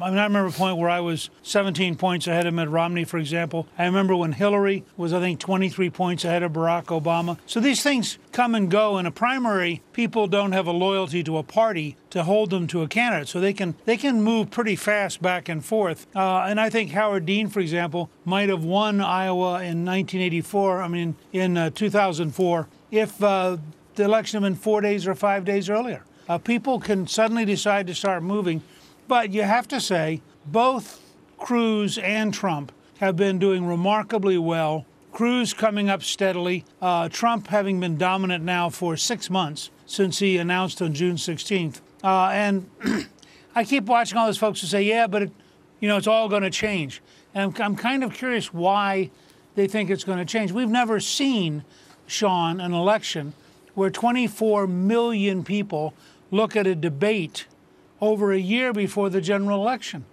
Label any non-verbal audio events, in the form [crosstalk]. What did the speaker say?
I mean, I remember a point where I was 17 points ahead of Mitt Romney, for example. I remember when Hillary was, I think, 23 points ahead of Barack Obama. So these things come and go. In a primary, people don't have a loyalty to a party to hold them to a candidate, so they can they can move pretty fast back and forth. Uh, and I think Howard Dean, for example, might have won Iowa in 1984. I mean, in uh, 2004, if uh, the election had been four days or five days earlier. Uh, people can suddenly decide to start moving. But you have to say, both Cruz and Trump have been doing remarkably well. Cruz coming up steadily, uh, Trump having been dominant now for six months since he announced on June 16th. Uh, and [clears throat] I keep watching all those folks who say, yeah, but it, you know, it's all going to change. And I'm, I'm kind of curious why they think it's going to change. We've never seen, Sean, an election where 24 million people look at a debate over a year before the general election.